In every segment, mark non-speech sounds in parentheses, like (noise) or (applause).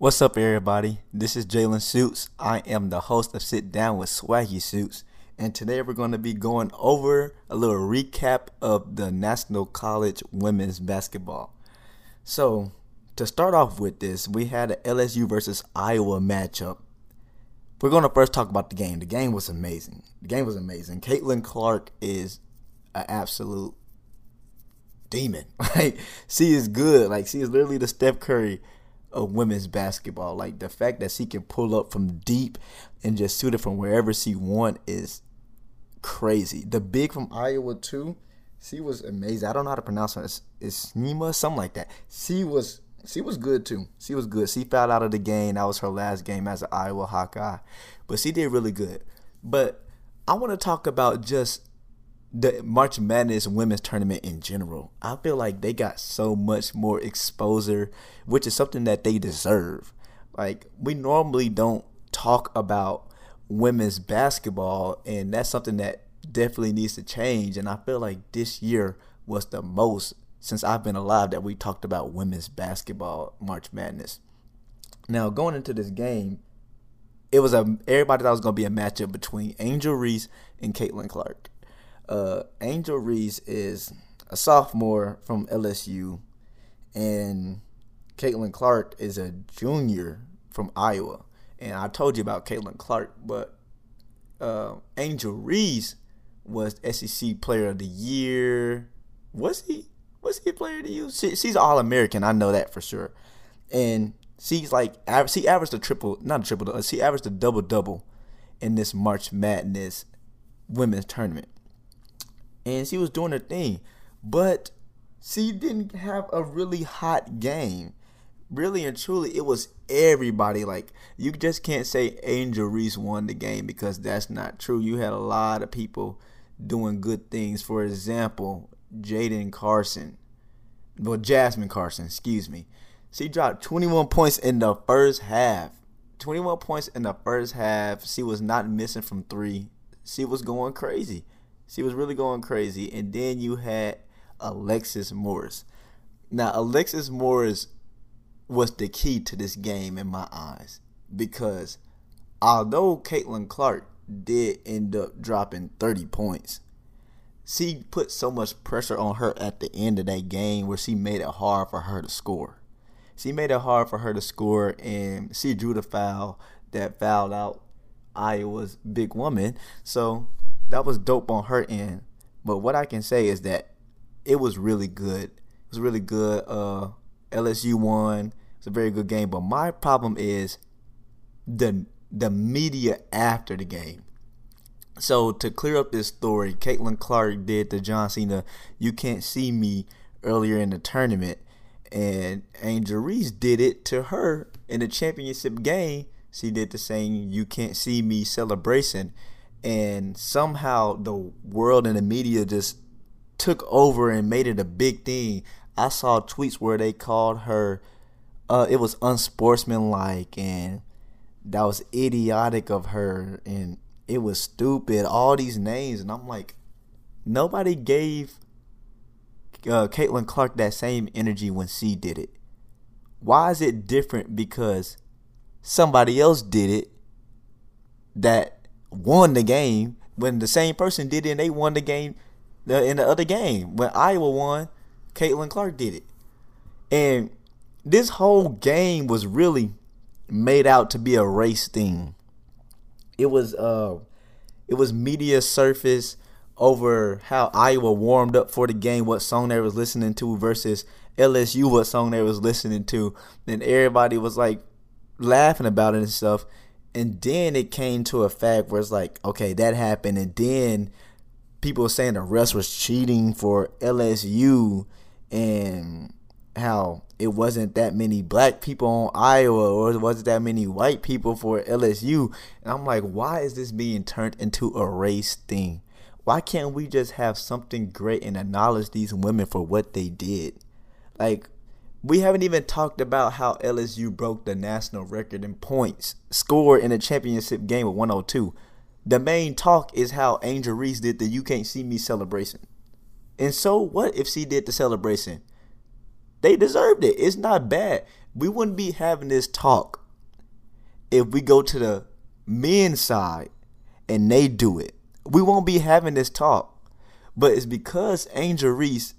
What's up, everybody? This is Jaylon Shoots. I am the host of Sit Down with Swaggy Shoots, and today we're going to be going over a little recap of the National College Women's Basketball. So, to start off with this, we had an LSU versus Iowa matchup. We're going to first talk about the game. The game was amazing. The game was amazing. Caitlin Clark is an absolute demon. (laughs) Like, she is good. Like, she is literally the Steph Curry of women's basketball. Like the fact that she can pull up from deep and just shoot it from wherever she want is crazy. The big from Iowa too, she was amazing. I don't know how to pronounce her. It's, it's Nima, something like that. She was she was good too. She was good. She fouled out of the game. That was her last game as an Iowa Hawkeye, but she did really good. But I want to talk about just the March Madness women's tournament in general. I feel like they got so much more exposure, which is something that they deserve. Like we normally don't talk about women's basketball and that's something that definitely needs to change and I feel like this year was the most since I've been alive that we talked about women's basketball March Madness. Now going into this game, it was a everybody thought it was gonna be a matchup between Angel Reese and Caitlin Clark. Uh, Angel Reese is a sophomore from LSU, and Caitlin Clark is a junior from Iowa. And I told you about Caitlin Clark, but uh, Angel Reese was SEC Player of the Year. Was he? Was he a Player of the Year? She, she's All American. I know that for sure. And she's like, she averaged a triple, not a triple, she averaged a double double in this March Madness women's tournament and she was doing her thing, but she didn't have a really hot game. Really and truly, it was everybody. Like you just can't say Angel Reese won the game because that's not true. You had a lot of people doing good things. For example, Jaden Carson, well Jasmine Carson, excuse me. She dropped 21 points in the first half. 21 points in the first half. She was not missing from three. She was going crazy. She was really going crazy. And then you had Alexis Morris. Now, Alexis Morris was the key to this game in my eyes because although Caitlin Clark did end up dropping 30 points, she put so much pressure on her at the end of that game where she made it hard for her to score. She made it hard for her to score, and she drew the foul that fouled out Iowa's big woman. So that was dope on her end. But what I can say is that it was really good. It was really good. Uh, LSU won. It's a very good game. But my problem is the the media after the game. So to clear up this story, Caitlin Clark did the John Cena "You Can't See Me" earlier in the tournament, and Angel Reese did it to her in the championship game. She did the same "You Can't See Me" celebration, and somehow the world and the media just took over and made it a big thing. I saw tweets where they called her uh, it was unsportsmanlike and that was idiotic of her and it was stupid all these names and i'm like nobody gave uh, caitlin clark that same energy when she did it why is it different because somebody else did it that won the game when the same person did it and they won the game in the other game. When Iowa won, Caitlin Clark did it. And this whole game was really made out to be a race thing. It was uh it was media surface over how Iowa warmed up for the game, what song they was listening to versus LSU, what song they was listening to. And everybody was like laughing about it and stuff. And then it came to a fact where it's like, okay, that happened. And then people were saying the refs was cheating for LSU and how it wasn't that many black people on Iowa or it wasn't that many white people for LSU. And I'm like, why is this being turned into a race thing? Why can't we just have something great and acknowledge these women for what they did? Like, we haven't even talked about how LSU broke the national record in points scored in a championship game with 102. The main talk is how Angel Reese did the You Can't See Me celebration. And so what if she did the celebration? They deserved it. It's not bad. we wouldn't be having this talk if we go to the men's side and they do it. We won't be having this talk. But it's because Angel Reese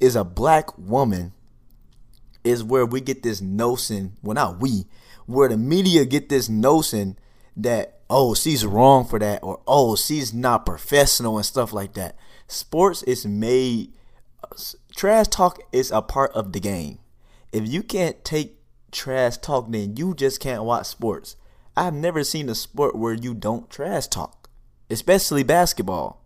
is a black woman is where we get this notion, well not we, where the media get this notion that oh she's wrong for that or oh she's not professional and stuff like that. Sports is made trash talk is a part of the game. If you can't take trash talk, then you just can't watch sports. I've never seen a sport where you don't trash talk, especially basketball.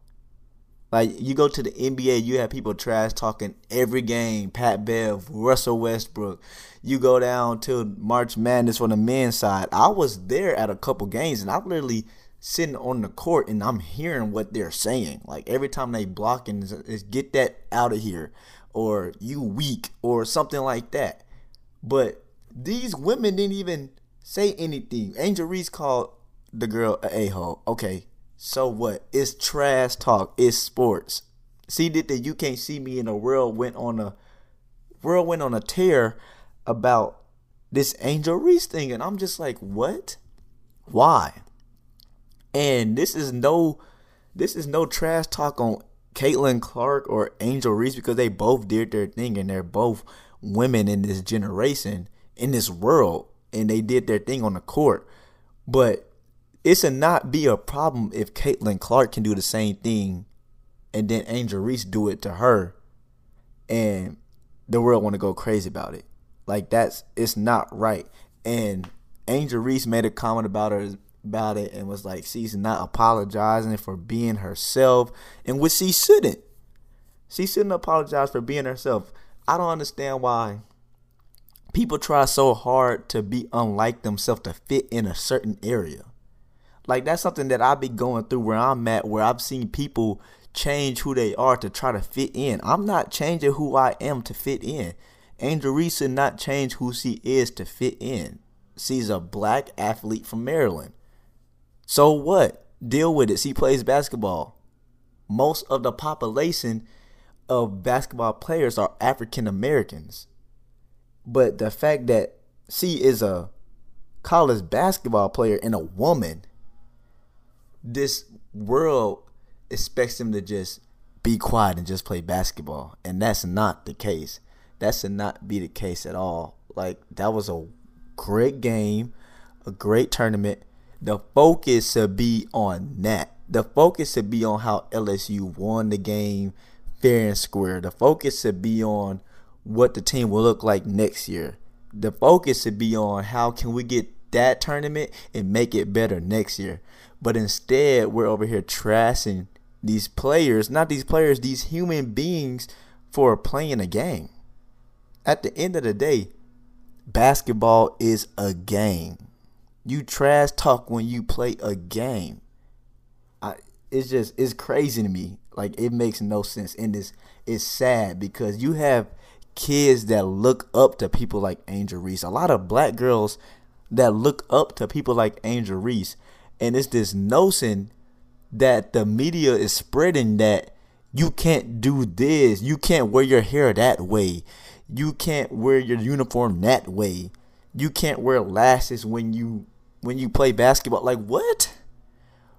Like you go to the NBA, you have people trash talking every game. Pat Bev, Russell Westbrook. You go down to March Madness on the men's side. I was there at a couple games, and I'm literally sitting on the court and I'm hearing what they're saying. Like every time they block and is get that out of here, or you weak, or something like that. But these women didn't even say anything. Angel Reese called the girl a a-hole. Okay, so what? It's trash talk. It's sports. See that you can't see me in the world went on a world went on a tear about this Angel Reese thing, and I'm just like, what? Why? And this is no this is no trash talk on Caitlin Clark or Angel Reese because they both did their thing and they're both women in this generation, in this world, and they did their thing on the court. But it should not be a problem if Caitlin Clark can do the same thing and then Angel Reese do it to her and the world want to go crazy about it. Like that's it's not right. And Angel Reese made a comment about her about it and was like she's not apologizing for being herself and which she shouldn't. She shouldn't apologize for being herself. I don't understand why people try so hard to be unlike themselves to fit in a certain area. Like that's something that I be going through where I'm at, where I've seen people change who they are to try to fit in. I'm not changing who I am to fit in. Angel Reese not change who she is to fit in. She's a black athlete from Maryland. So what? Deal with it. She plays basketball. Most of the population of basketball players are African Americans. But the fact that she is a college basketball player and a woman this world expects them to just be quiet and just play basketball, and that's not the case. That should not be the case at all. Like that was a great game, a great tournament. The focus should be on that. The focus should be on how LSU won the game fair and square. The focus should be on what the team will look like next year. The focus should be on how can we get that tournament and make it better next year. But instead, we're over here trashing these players, not these players, these human beings for playing a game. At the end of the day, basketball is a game. You trash talk when you play a game. I, it's just it's crazy to me. Like it makes no sense, and it's it's sad because you have kids that look up to people like Angel Reese. A lot of black girls that look up to people like Angel Reese. And it's this notion that the media is spreading that you can't do this, you can't wear your hair that way, you can't wear your uniform that way, you can't wear lashes when you when you play basketball. Like what?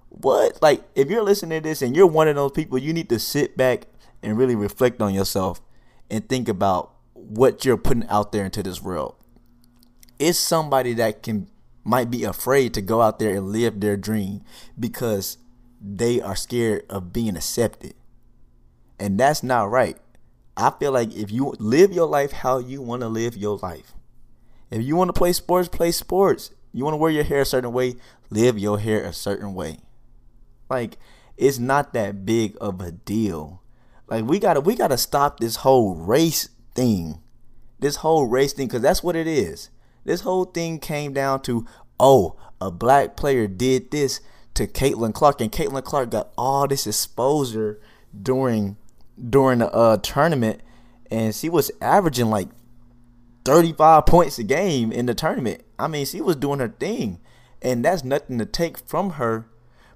What? Like if you're listening to this and you're one of those people, you need to sit back and really reflect on yourself and think about what you're putting out there into this world is somebody that can might be afraid to go out there and live their dream because they are scared of being accepted. And that's not right. I feel like if you live your life how you want to live your life. If you want to play sports, play sports. You want to wear your hair a certain way, live your hair a certain way. Like it's not that big of a deal. Like we got to we got to stop this whole race thing. This whole race thing cuz that's what it is. This whole thing came down to, oh, a black player did this to Caitlin Clark, and Caitlin Clark got all this exposure during during the uh, tournament, and she was averaging like 35 points a game in the tournament. I mean, she was doing her thing, and that's nothing to take from her.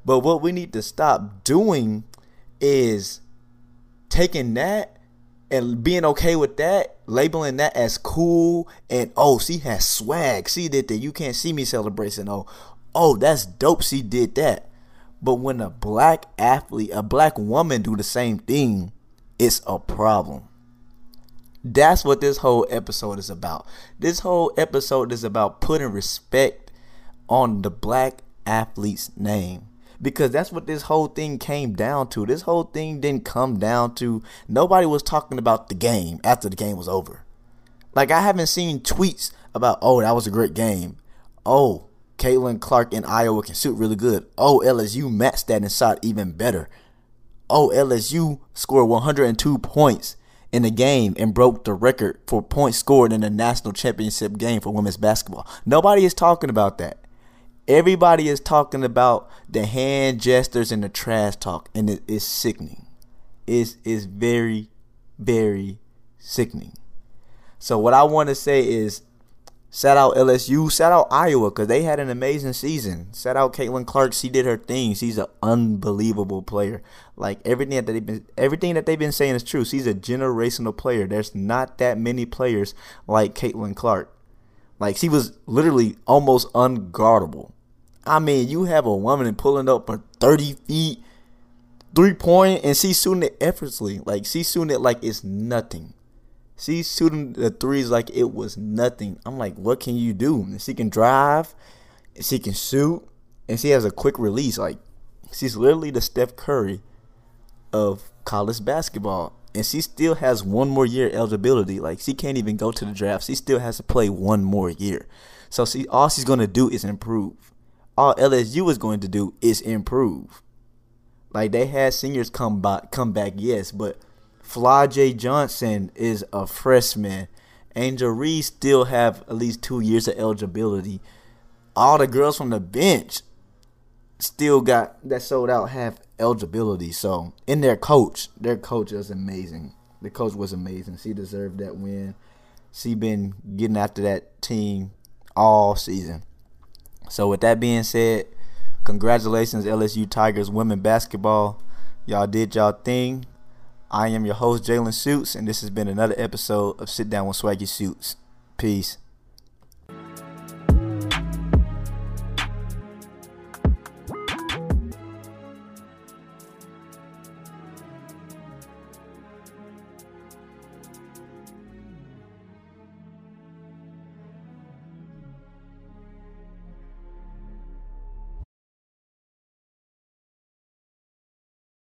But what we need to stop doing is taking that and being okay with that, labeling that as cool, and oh, she has swag. She did that. You can't see me celebrating. Oh, oh, that's dope. She did that. But when a black athlete, a black woman do the same thing, it's a problem. That's what this whole episode is about. This whole episode is about putting respect on the black athlete's name because that's what this whole thing came down to. This whole thing didn't come down to nobody was talking about the game after the game was over. Like I haven't seen tweets about, oh, that was a great game. Oh, Caitlin Clark in Iowa can shoot really good. Oh, LSU matched that and shot even better. Oh, LSU scored 102 points in the game and broke the record for points scored in the national championship game for women's basketball. Nobody is talking about that. Everybody is talking about the hand gestures and the trash talk, and it is sickening. It's, it's very, very sickening. So, what I want to say is shout out LSU, shout out Iowa, because they had an amazing season. Shout out Caitlin Clark. She did her thing. She's an unbelievable player. Like everything that they've been everything that they've been saying is true. She's a generational player. There's not that many players like Caitlin Clark. Like she was literally almost unguardable. I mean, you have a woman pulling up for 30 feet, three point, and she's shooting it effortlessly. Like she's shooting it like it's nothing. She's shooting the threes like it was nothing. I'm like, what can you do? She can drive, she can shoot, and she has a quick release. Like she's literally the Steph Curry of college basketball. And she still has one more year eligibility. Like she can't even go to the draft. She still has to play one more year. So she all she's gonna do is improve all LSU is going to do is improve. Like they had seniors come back, come back, yes, but Flau'jae Johnson is a freshman. Angel Reese still have at least two years of eligibility. All the girls from the bench still got that sold out have eligibility. So in their coach, their coach is amazing. The coach was amazing. She deserved that win. She been getting after that team all season. So with that being said, congratulations LSU Tigers women basketball. Y'all did y'all thing. I am your host Jaylon Shoots, and this has been another episode of Sit Down with Swaggy Shoots. Peace.